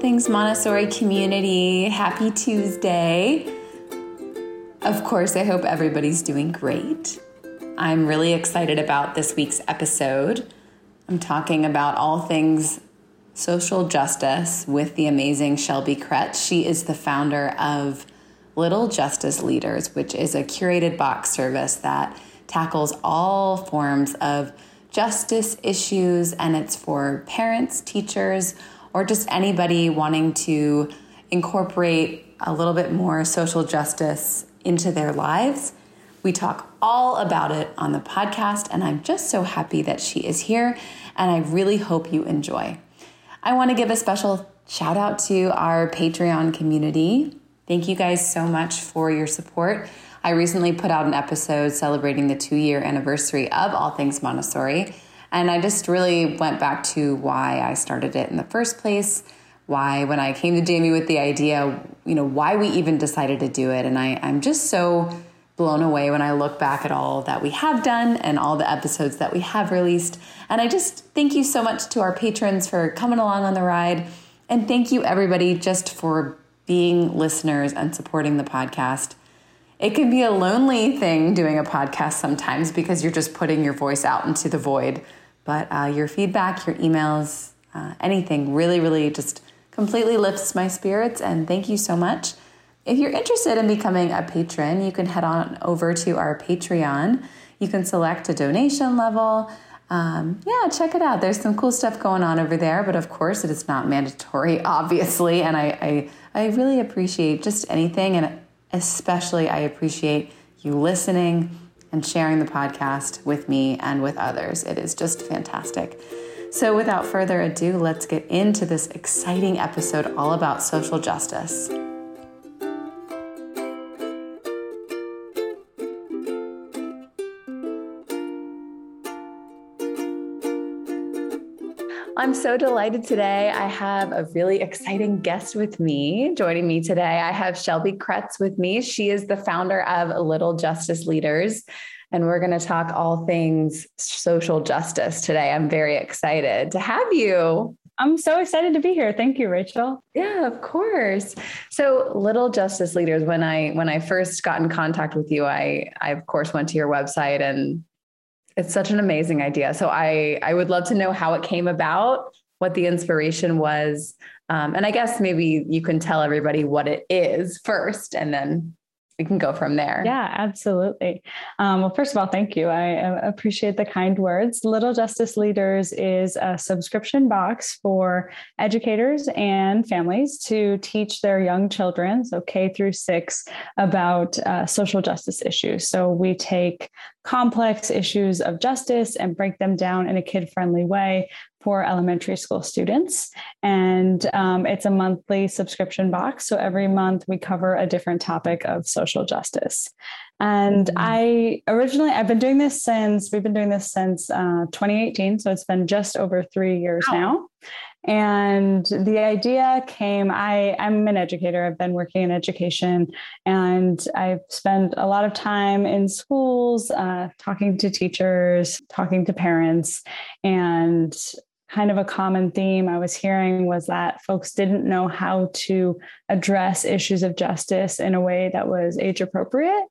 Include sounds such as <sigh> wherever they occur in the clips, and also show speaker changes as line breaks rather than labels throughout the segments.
Things Montessori community. Happy Tuesday. Of course, I hope everybody's doing great. I'm really excited about this week's episode. I'm talking about all things social justice with the amazing Shelby Kretz. She is the founder of Little Justice Leaders, which is a curated box service that tackles all forms of justice issues, and it's for parents, teachers, or just anybody wanting to incorporate a little bit more social justice into their lives. We talk all about it on the podcast, and I'm just so happy that she is here, and I really hope you enjoy. I want to give a special shout out to our Patreon community. Thank you guys so much for your support. I recently put out an episode celebrating the two year anniversary of All Things Montessori. And I just really went back to why I started it in the first place, why, when I came to Jamie with the idea, you know, why we even decided to do it. And I, I'm just so blown away when I look back at all that we have done and all the episodes that we have released. And I just thank you so much to our patrons for coming along on the ride. And thank you, everybody, just for being listeners and supporting the podcast. It can be a lonely thing doing a podcast sometimes because you're just putting your voice out into the void. But uh, your feedback, your emails, uh, anything really, really just completely lifts my spirits. And thank you so much. If you're interested in becoming a patron, you can head on over to our Patreon. You can select a donation level. Um, yeah, check it out. There's some cool stuff going on over there, but of course, it is not mandatory, <laughs> obviously. And I, I, I really appreciate just anything. And especially, I appreciate you listening and sharing the podcast with me and with others. It is just fantastic. So, without further ado, let's get into this exciting episode all about social justice. I'm so delighted today. I have a really exciting guest with me. Joining me today, I have Shelby Kretz with me. She is the founder of Little Justice Leaders, and we're going to talk all things social justice today. I'm very excited to have you.
I'm so excited to be here. Thank you, Rachel.
Yeah, of course. So, Little Justice Leaders. When I when I first got in contact with you, I I of course went to your website and it's such an amazing idea. So I I would love to know how it came about, what the inspiration was, um, and I guess maybe you can tell everybody what it is first, and then we can go from there.
Yeah, absolutely. Um, well, first of all, thank you. I appreciate the kind words. Little Justice Leaders is a subscription box for educators and families to teach their young children, so K through six, about uh, social justice issues. So we take complex issues of justice and break them down in a kid friendly way for elementary school students. And um, it's a monthly subscription box. So every month we cover a different topic of social justice. And mm-hmm. I originally, I've been doing this since, we've been doing this since uh, 2018. So it's been just over three years wow. now. And the idea came, I, I'm an educator. I've been working in education and I've spent a lot of time in schools, uh, talking to teachers, talking to parents. And kind of a common theme I was hearing was that folks didn't know how to address issues of justice in a way that was age appropriate.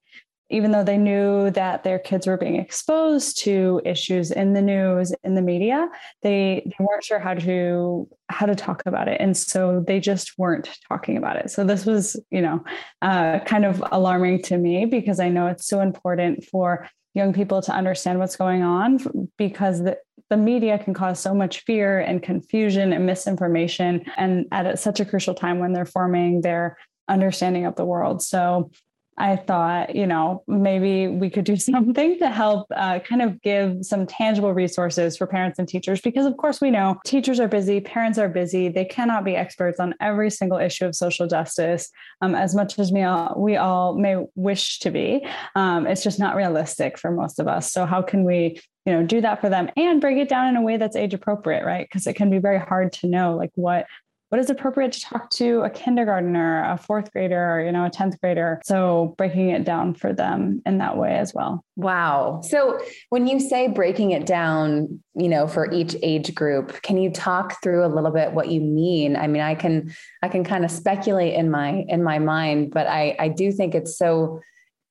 Even though they knew that their kids were being exposed to issues in the news, in the media, they, they weren't sure how to how to talk about it, and so they just weren't talking about it. So this was, you know, uh, kind of alarming to me because I know it's so important for young people to understand what's going on because the, the media can cause so much fear and confusion and misinformation and at such a crucial time when they're forming their understanding of the world. So I thought, you know, maybe we could do <laughs> something to help uh, kind of give some tangible resources for parents and teachers, because of course we know teachers are busy, parents are busy. They cannot be experts on every single issue of social justice um, as much as we all, we all may wish to be. Um, it's just not realistic for most of us. So how can we, you know, do that for them and break it down in a way that's age appropriate, right? Because it can be very hard to know like what what is appropriate to talk to a kindergartner, a fourth grader, or, you know, a 10th grader. So breaking it down for them in that way as well.
Wow. So when you say breaking it down, you know, for each age group, can you talk through a little bit what you mean? I mean, I can I can kind of speculate in my in my mind, but I I do think it's so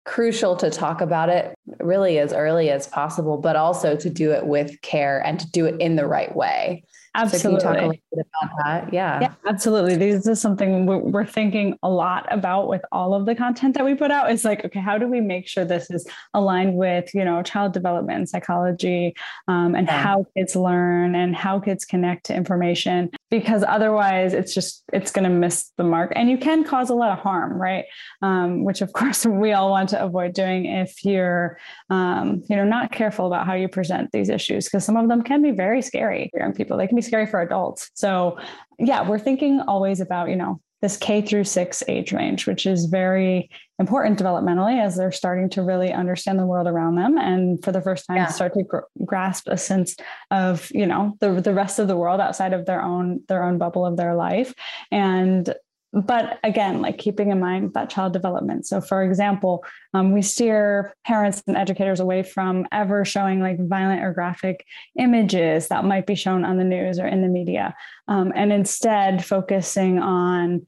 crucial to talk about it really as early as possible, but also to do it with care and to do it in the right way.
Absolutely.
So can you talk a little bit about that? Yeah. Yeah,
absolutely. This is something we're thinking a lot about with all of the content that we put out. Is like, okay, how do we make sure this is aligned with, you know, child development, and psychology, um, and yeah. how kids learn and how kids connect to information? Because otherwise, it's just it's going to miss the mark, and you can cause a lot of harm, right? Um, which, of <laughs> course, we all want to avoid doing if you're, um, you know, not careful about how you present these issues, because some of them can be very scary for young people. They can be scary for adults. So, yeah, we're thinking always about, you know, this K through six age range, which is very important developmentally as they're starting to really understand the world around them and for the first time yeah. start to gr- grasp a sense of you know the, the rest of the world outside of their own their own bubble of their life and but again, like keeping in mind that child development. So, for example, um, we steer parents and educators away from ever showing like violent or graphic images that might be shown on the news or in the media, um, and instead focusing on,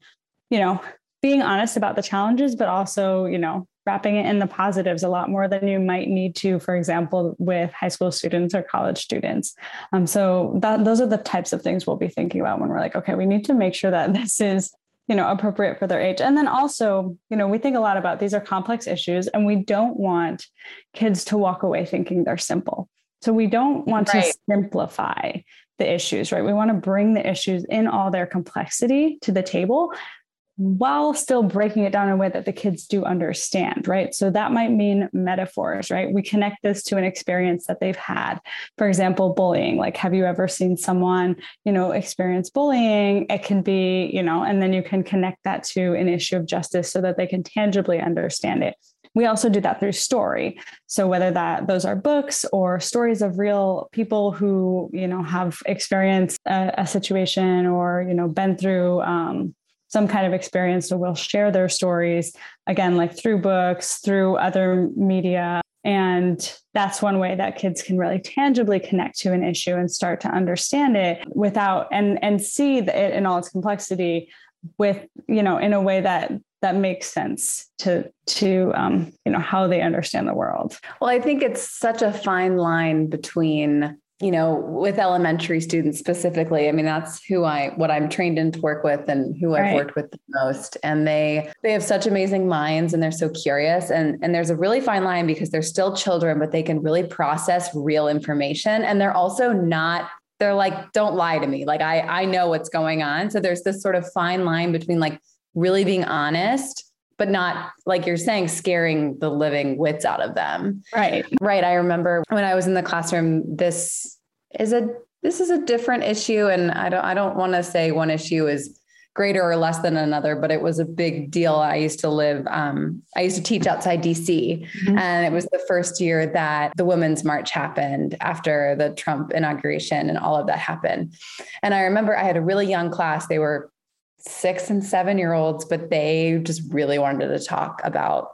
you know, being honest about the challenges, but also, you know, wrapping it in the positives a lot more than you might need to, for example, with high school students or college students. Um, so that those are the types of things we'll be thinking about when we're like, okay, we need to make sure that this is you know appropriate for their age. And then also you know we think a lot about these are complex issues and we don't want kids to walk away thinking they're simple. So we don't want right. to simplify the issues right? We want to bring the issues in all their complexity to the table while still breaking it down in a way that the kids do understand, right? So that might mean metaphors, right? We connect this to an experience that they've had. For example, bullying. Like, have you ever seen someone, you know, experience bullying? It can be, you know, and then you can connect that to an issue of justice so that they can tangibly understand it. We also do that through story. So whether that those are books or stories of real people who, you know, have experienced a, a situation or, you know, been through um, some kind of experience. So we'll share their stories again, like through books, through other media. And that's one way that kids can really tangibly connect to an issue and start to understand it without and and see it in all its complexity with you know in a way that that makes sense to to um, you know how they understand the world.
Well, I think it's such a fine line between you know, with elementary students specifically, I mean, that's who I, what I'm trained in to work with and who I've worked with the most. And they, they have such amazing minds and they're so curious. And, and there's a really fine line because they're still children, but they can really process real information. And they're also not, they're like, don't lie to me. Like I, I know what's going on. So there's this sort of fine line between like really being honest but not like you're saying, scaring the living wits out of them.
Right.
Right. I remember when I was in the classroom, this is a this is a different issue. And I don't I don't want to say one issue is greater or less than another, but it was a big deal. I used to live, um, I used to teach outside DC, mm-hmm. and it was the first year that the Women's March happened after the Trump inauguration and all of that happened. And I remember I had a really young class. They were six and seven year olds, but they just really wanted to talk about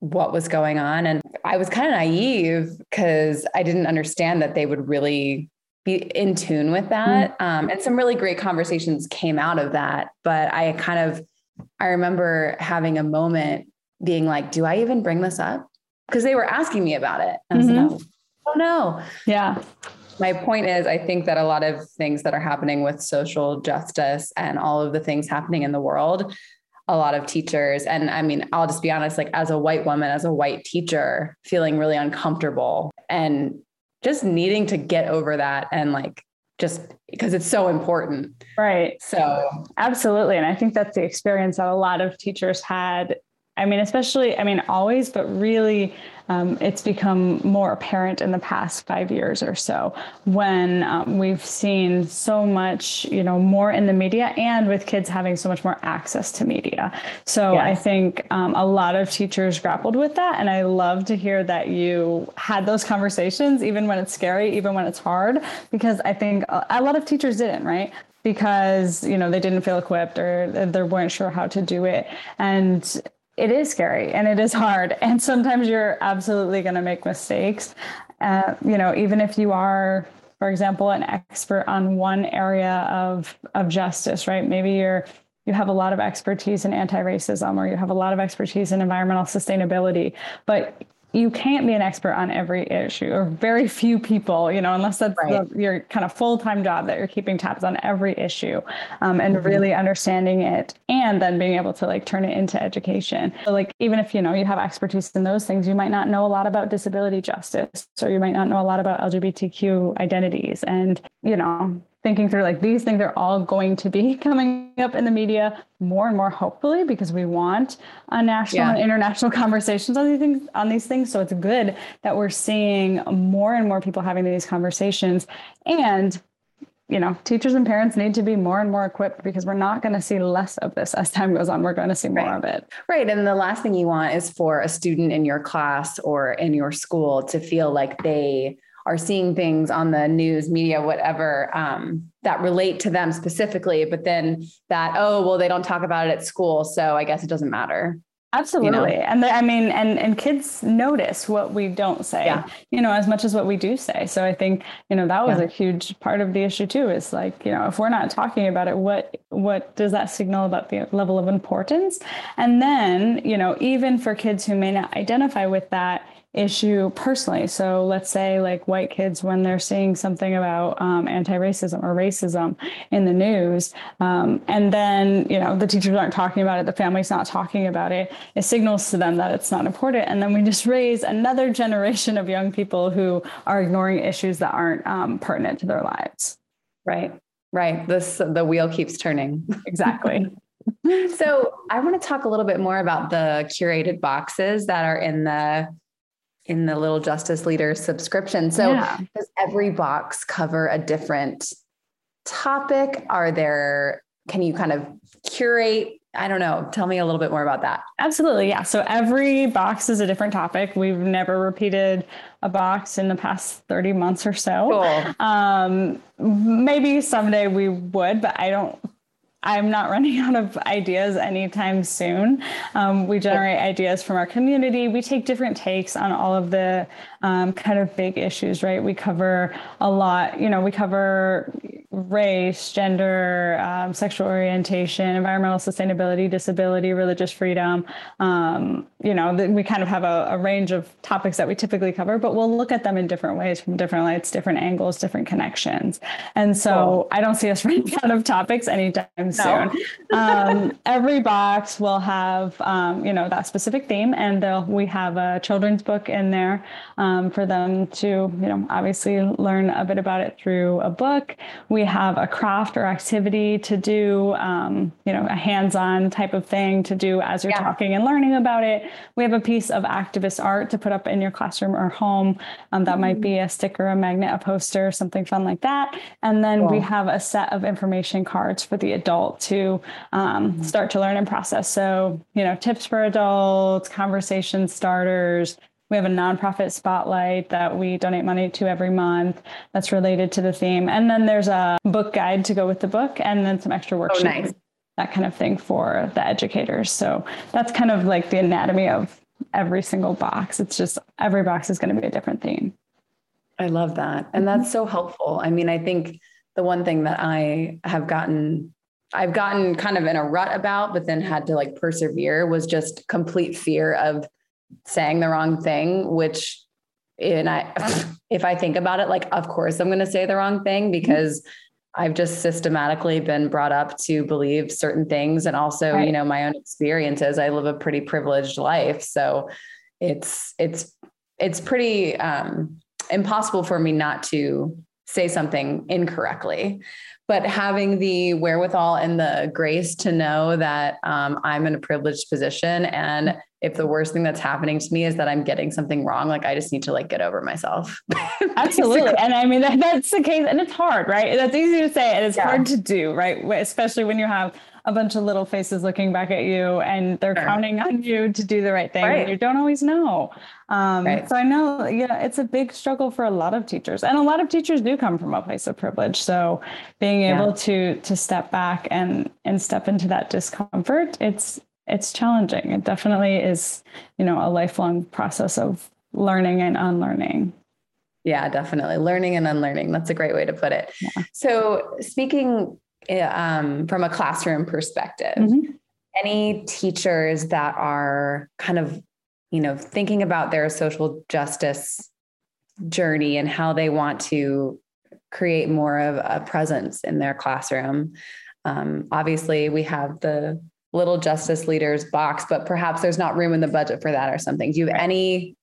what was going on. And I was kind of naive because I didn't understand that they would really be in tune with that. Mm-hmm. Um, and some really great conversations came out of that. But I kind of, I remember having a moment being like, do I even bring this up? Because they were asking me about it. And. I was like, mm-hmm. oh no.
Yeah
my point is i think that a lot of things that are happening with social justice and all of the things happening in the world a lot of teachers and i mean i'll just be honest like as a white woman as a white teacher feeling really uncomfortable and just needing to get over that and like just because it's so important.
Right.
So
absolutely and i think that's the experience that a lot of teachers had. I mean, especially, I mean, always, but really, um, it's become more apparent in the past five years or so when um, we've seen so much, you know, more in the media and with kids having so much more access to media. So yes. I think um, a lot of teachers grappled with that. And I love to hear that you had those conversations, even when it's scary, even when it's hard, because I think a lot of teachers didn't, right? because you know they didn't feel equipped or they weren't sure how to do it and it is scary and it is hard. <laughs> And sometimes you're absolutely going to make mistakes. Uh, you know even if you are for example an expert on one area of of justice right? Maybe you're you have a lot of expertise in anti-racism or you have a lot of expertise in environmental sustainability but you can't be an expert on every issue or very few people you know unless that's right. the, your kind of full-time job that you're keeping tabs on every issue um, and mm-hmm. really understanding it and then being able to like turn it into education so like even if you know you have expertise in those things you might not know a lot about disability justice or you might not know a lot about lgbtq identities and you know thinking through like these things are all going to be <laughs> coming up in the media more and more hopefully because we want a national yeah. and international <laughs> conversations on these things on these things so it's good that we're seeing more and more people having these conversations and you know teachers and parents need to be more and more equipped because we're not going to see less of this as time goes on we're going to see more
right.
of it
right and the last thing you want is for a student in your class or in your school to feel like they are seeing things on the news, media, whatever, um, that relate to them specifically, but then that, oh, well, they don't talk about it at school. So I guess it doesn't matter.
Absolutely. You know? And the, I mean, and, and kids notice what we don't say, yeah. you know, as much as what we do say. So I think, you know, that was yeah. a huge part of the issue too, is like, you know, if we're not talking about it, what, what does that signal about the level of importance? And then, you know, even for kids who may not identify with that, issue personally. So let's say like white kids when they're seeing something about um, anti-racism or racism in the news, um, and then you know the teachers aren't talking about it, the family's not talking about it. It signals to them that it's not important, and then we just raise another <laughs> generation of young people who are ignoring issues that aren't um, pertinent to their lives.
Right. Right. This the wheel keeps turning.
Exactly. <laughs>
so I want to talk a little bit more about the curated boxes that are in the in the Little Justice Leader subscription. So yeah. does every box cover a different topic? Are there, can you kind of curate? I don't know. Tell me a little bit more about that.
Absolutely. Yeah. So every box is a different topic. We've never repeated a box in the past 30 months or so. Cool. Um, maybe someday we would, but I don't I'm not <laughs> running out of ideas anytime soon. Um, we generate ideas from our community. We take different takes on all of the um, kind of big issues, right? We cover a lot, you know, we cover race, gender, um, sexual orientation, environmental sustainability, disability, religious freedom. Um, you know, we kind of have a, a, range of topics that we typically cover, but we'll look at them in different ways from different lights, different angles, different connections. And so. I don't see us <laughs> running out of topics anytime no. soon. <laughs> um, every box will have, um, you know, that specific theme, and we have a children's book in there um, for them to, you know, obviously learn a bit about it through a book. We have a craft or activity to do, um, you know, a hands-on type of thing to do as you're yeah. talking and learning about it. We have a piece of activist art to put up in your classroom or home. Um, that mm-hmm. might be a sticker, a magnet, a poster, something fun like that. And then cool. we have a set of information cards for the adult to um, mm-hmm. start to learn and process. So, you know, tips for adults, conversation starters, we have a nonprofit spotlight that we donate money to every month that's related to the theme. And then there's a book guide to go with the book and then some extra worksheets. Oh, nice. That kind of thing for the educators. So that's kind of like the anatomy of every single box. It's just every box is going to be a different theme.
I love that. And that's so helpful. I mean, I think the one thing that I have gotten I've gotten kind of in a rut about, but then had to like persevere was just complete fear of saying the wrong thing, which and I <laughs> if I think about it, like of course I'm gonna say the wrong thing mm-hmm. I've just systematically been brought up to believe certain things and also, right. you know, my own experiences. I live a pretty privileged life. So it's it's it's pretty um impossible for me not to say something incorrectly but having the wherewithal and the grace to know that um, I'm in a privileged position. And if the worst thing that's happening to me is that I'm getting something wrong, like I just need to like get over myself. <laughs>
Absolutely. and I mean, that, that's the case. And it's hard, right? That's easy to say and it's yeah. hard to do, right? Especially when you have a bunch of little faces looking back at you and they're sure. counting on you to do the right thing. Right. you don't always know. Um, right. So I know, yeah, it's a big struggle for a lot of teachers, and a lot of teachers do come from a place of privilege. So being able yeah. to to step back and and step into that discomfort, it's it's challenging. It definitely is, you know, a lifelong process of learning and unlearning.
Yeah, definitely. Learning and unlearning. That's a great way to put it. Yeah. So, speaking eh, um, from a classroom perspective, mm-hmm. any teachers that are kind of, you know, thinking about their social justice journey and how they want to create more of a presence in their classroom. Um, obviously, we have the little justice leaders box, but perhaps there's not room in the budget for that or something. Do you have any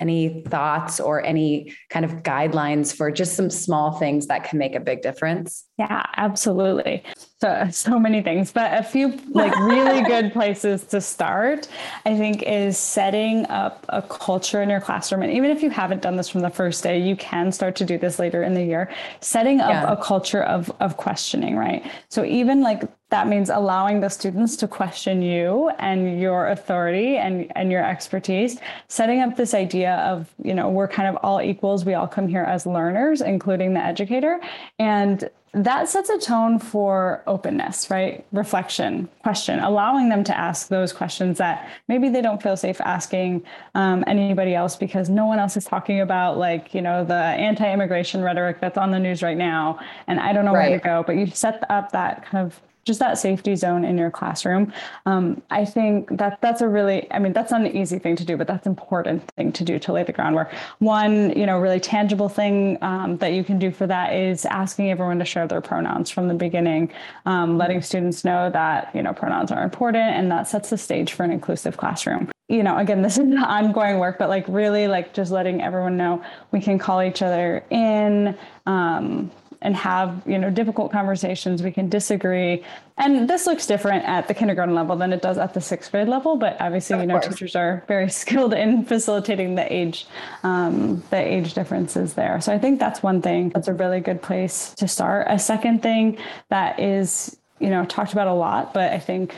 any thoughts or any kind of guidelines for just some small things that can make a big difference?
Yeah, absolutely. So, so many things, but a few like really <laughs> good places to start, I think, is setting up a culture in your classroom. And even if you haven't done this from the first day, you can start to do this later in the year. Setting up yeah. a culture of of questioning, right? So even like that means allowing the students to question you and your authority and, and your expertise setting up this idea of you know we're kind of all equals. We all come here as learners including the educator. And that sets a tone for openness right? Reflection question allowing them to ask those questions that maybe they don't feel safe asking um, anybody else because no one else is talking about like you know the anti-immigration rhetoric that's on the news right now. And i don't know right. where to go but you set up that kind of just that safety zone in your classroom. Um, I think that that's a really, I mean, that's not an easy thing to do, but that's an important thing to do to lay the groundwork. One, you know, really tangible thing um, that you can do for that is asking everyone to share their pronouns from the beginning, um, letting students know that, you know, pronouns are important and that sets the stage for an inclusive classroom you know, again, this is <laughs> ongoing work, but like really like just letting everyone know we can call each other in. Um, and have you know difficult conversations we can disagree. And this looks different at the kindergarten level than it does at the sixth grade level but obviously of you know course. teachers are very <laughs> skilled in facilitating the age um, the age differences there. So i think that's one thing. That's a really good place to start. A second thing that is you know talked about a lot but i think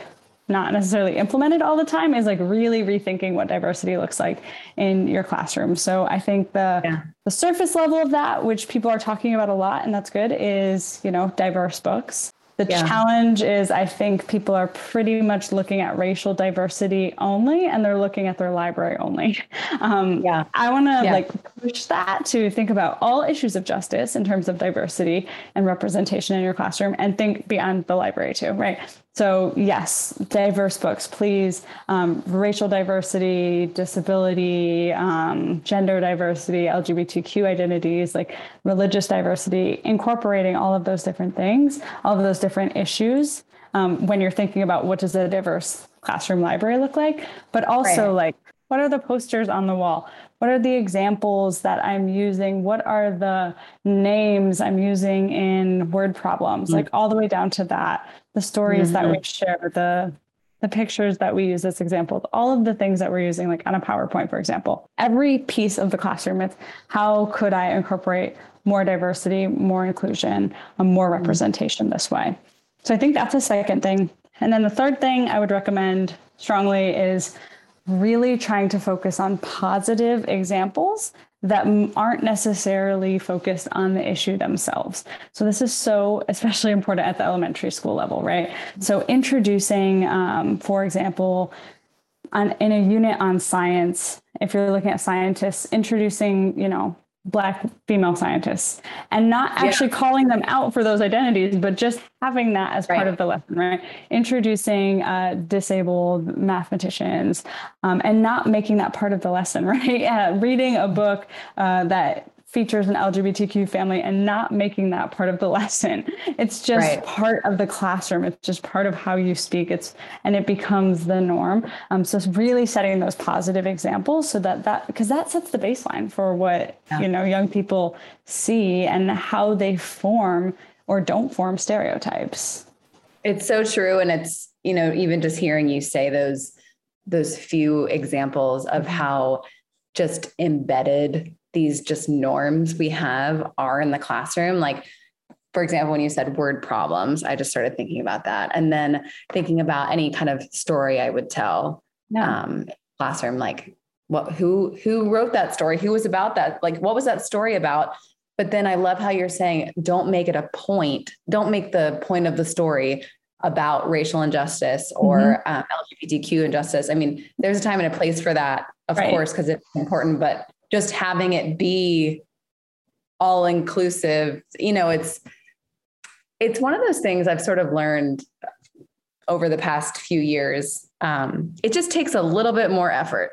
not necessarily implemented all the time is like really rethinking what diversity looks like in your classroom. So I think the yeah. the surface level of that, which people are talking about a lot, and that's good, is you know diverse books. The yeah. challenge is, I think people are pretty much looking at racial diversity only, and they're looking at their library only. <laughs> Um, yeah, I want to yeah. like push that to think about all issues of justice in terms of diversity and representation in your classroom, and think beyond the library too. Right. So yes, diverse books, please. Um, racial diversity, disability, um, gender diversity, LGBTQ identities, like religious diversity, incorporating all of those different things, all of those different issues. Um, when you're thinking about what does a diverse classroom library look like, but also right. like what are the posters on the wall? What are the examples that I'm using? What are the names I'm using in word problems? Mm-hmm. Like all the way down to that the stories mm-hmm. that we share, the the pictures that we use as examples, all of the things that we're using, like on a PowerPoint, for example. Every piece of the classroom it's how could I incorporate more diversity, more inclusion, and more mm-hmm. representation this way. So I think that's a second thing. And then the third thing I would recommend strongly is really trying to focus on positive examples that aren't necessarily focused on the issue themselves. So, this is so especially important at the elementary school level, right? So, introducing, um, for example, on, in a unit on science, if you're looking at scientists, introducing, you know, black female scientists and not actually yeah. calling them out for those identities but just having that as right. part of the lesson right introducing uh, disabled mathematicians um, and not making that part of the lesson <laughs> right uh, reading a book uh, that features an LGBTQ family and not making that part of the <laughs> lesson. It's just right. part of the classroom. It's just part of how you speak. It's and it becomes the norm. Um, so it's really setting those positive examples so that that because that sets the baseline for what yeah. you know young people see and how they form or don't form stereotypes.
It's so true, and it's you know even just hearing you say those those few examples of mm-hmm. how just embedded these just norms we have are in the classroom like for example, when you said word problems, I just started thinking about that. And then thinking about any kind of story I would tell um, classroom, like what, who, who wrote that story? Who was about that? Like, what was that story about? But then I love how you're saying, don't make it a point. Don't make the point of the story about racial injustice or mm-hmm. um, LGBTQ injustice. I mean, there's a time and a place for that, of right. course, because it's important, but just having it be all inclusive, you know, it's, it's one of those things I've sort of learned over the past few years. Um, it just takes a little bit more effort.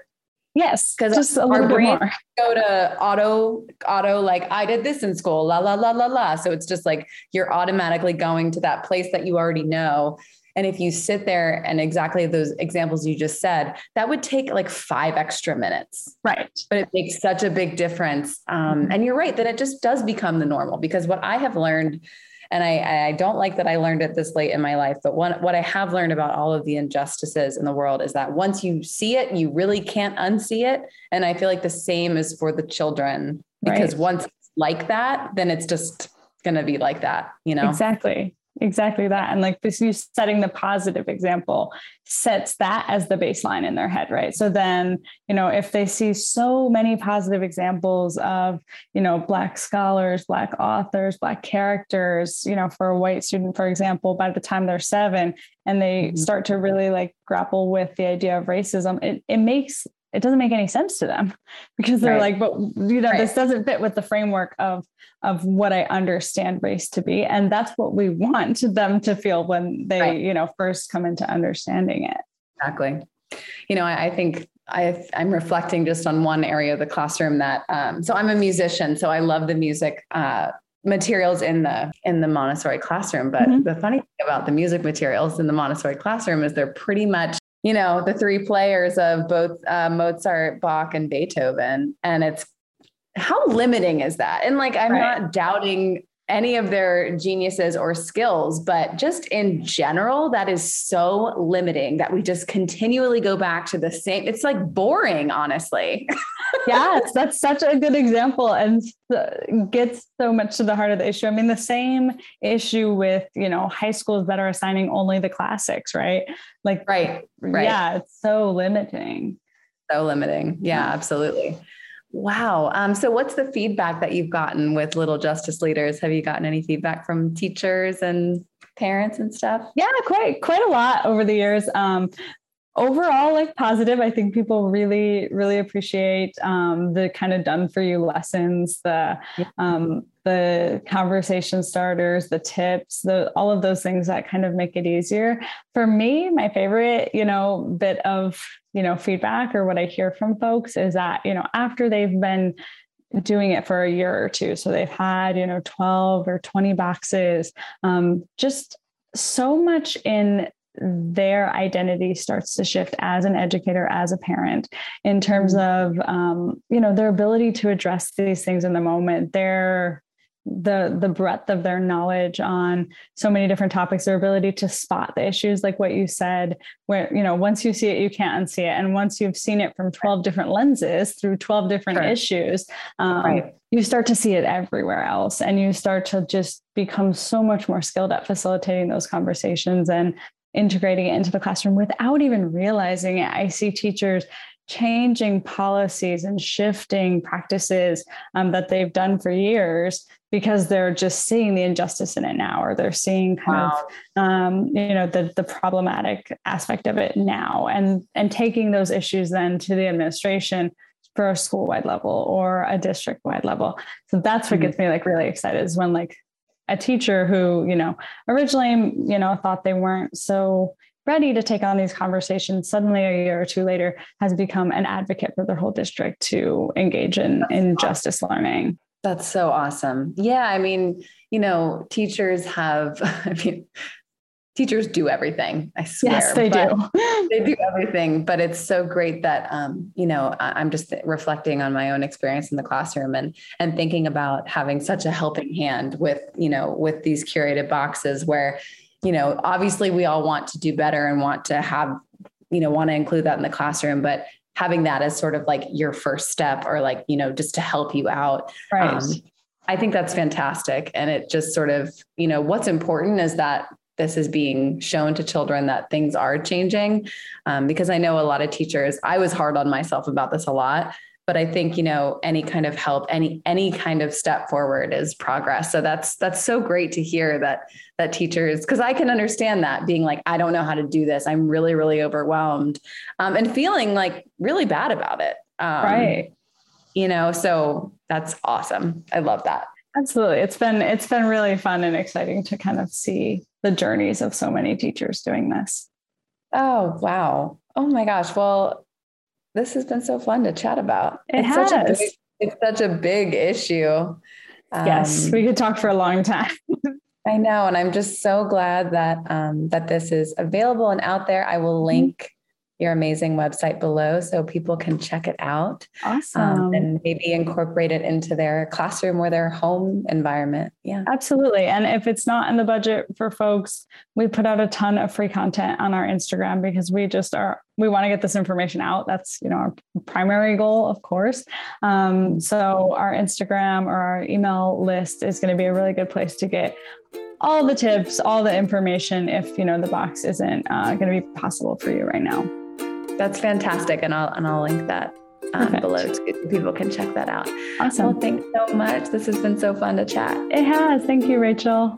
Yes, because just a little bit more. <laughs>
Go to auto, auto, like I did this in school, la la la la la. So it's just like you're automatically going to that place that you already know. And if you sit there and exactly those examples you just said, that would take like five extra minutes.
Right.
But it makes such a big difference. Um, mm-hmm. and you're right that it just does become the normal because what I have learned and I, I don't like that I learned it this late in my life, but one, what I have learned about all of the injustices in the world is that once you see it, you really can't unsee it. And I feel like the same is for the children because right. once it's like that, then it's just going to be like that, you know?
Exactly exactly that and like this you setting the positive example sets that as the baseline in their head right so then you know if they see so many positive examples of you know black scholars black authors black characters you know for a white student for example by the time they're seven and they mm-hmm. start to really like grapple with the idea of racism it, it makes it doesn't make any sense to them <laughs> because they're right. like but you know right. this doesn't fit with the framework of of what i understand race to be and that's what we want them to feel when they right. you know first come into understanding it
exactly you know i, I think I, am reflecting just on one area of the classroom that um, so i'm a musician so i love the music uh, materials in the in the montessori classroom but mm-hmm. the funny thing about the music materials in the montessori classroom is they're pretty much you know, the three players of both uh, Mozart, Bach, and Beethoven. And it's how limiting is that? And like, I'm right. not doubting any of their geniuses or skills, but just in general, that is so limiting that we just continually go back to the same. It's like boring, honestly. <laughs>
yes, that's such a good example and gets so much to the heart of the issue. I mean, the same issue with, you know, high schools that are assigning only the classics, right? Like,
right, right.
Yeah, it's so limiting.
So limiting. Yeah, absolutely. Wow. Um, so, what's the feedback that you've gotten with Little Justice Leaders? Have you gotten any feedback from teachers and parents and stuff?
Yeah, quite quite a lot over the years. Um, overall, like positive. I think people really really appreciate um, the kind of done for you lessons, the um, the conversation starters, the tips, the all of those things that kind of make it easier. For me, my favorite, you know, bit of, you know, feedback or what I hear from folks is that, you know, after they've been doing it for a year or two, so they've had, you know, 12 or 20 boxes, um, just so much in their identity starts to shift as an educator as a parent in terms mm-hmm. of um, you know their ability to address these things in the moment their the the breadth of their knowledge on so many different topics their ability to spot the issues like what you said where you know once you see it you can't unsee it and once you've seen it from 12 different lenses through 12 different sure. issues um, right. you start to see it everywhere else and you start to just become so much more skilled at facilitating those conversations and integrating it into the classroom without even realizing it i see teachers changing policies and shifting practices um, that they've done for years because they're just seeing the injustice in it now or they're seeing kind wow. of um, you know the the problematic aspect of it now and and taking those issues then to the administration for a school wide level or a district wide level so that's what mm-hmm. gets me like really excited is when like a teacher who you know originally you know thought they weren't so ready to take on these conversations suddenly a year or two later has become an advocate for their whole district to engage in, in justice learning
that's so awesome. Yeah. I mean, you know, teachers have, <laughs> I mean, teachers do everything. I swear.
Yes, they do. <laughs>
they do everything. But it's so great that, um, you know, I'm just reflecting on my own experience in the classroom and and thinking about having such a helping hand with, you know, with these curated boxes where, you know, obviously we all want to do better and want to have, you know, want to include that in the classroom, but having that as sort of like your first step or like you know just to help you out
right. Um,
I think that's fantastic. And it just sort of, you know, what's important is that this is being shown to children that things are changing. Um, because I know a lot of teachers, I was hard on myself about this a lot but i think you know any kind of help any any kind of step forward is progress. So that's that's so great to hear that that teachers because i can understand that being like i don't know how to do this. I'm really really overwhelmed um, and feeling like really bad about it
um, right.
you know so that's awesome. I love that
absolutely it's been it's been really fun and exciting to kind of see the journeys of so many teachers doing this
oh wow oh my gosh well this has been so fun to chat about.
It
it's
has.
Such a big, it's such a big issue.
Um, yes, we could talk for a long time. <laughs>
I know, and I'm just so glad that um, that this is available and out there. I will mm-hmm. link your amazing website below so people can check it out.
Awesome. Um,
and maybe incorporate it into their classroom or their home environment. Yeah.
Absolutely. And if it's not in the budget for folks, we put out a ton of free content on our Instagram because we just are we want to get this information out. That's you know our primary goal, of course. Um, so our Instagram or our email list is going to be a really good place to get all the tips, all the information if you know the box isn't uh, going to be possible for you right now.
That's fantastic. And I'll, and I'll link that um, below so people can check that out.
Awesome.
Well, thanks so much. This has been so fun to chat.
It has. Thank you, Rachel.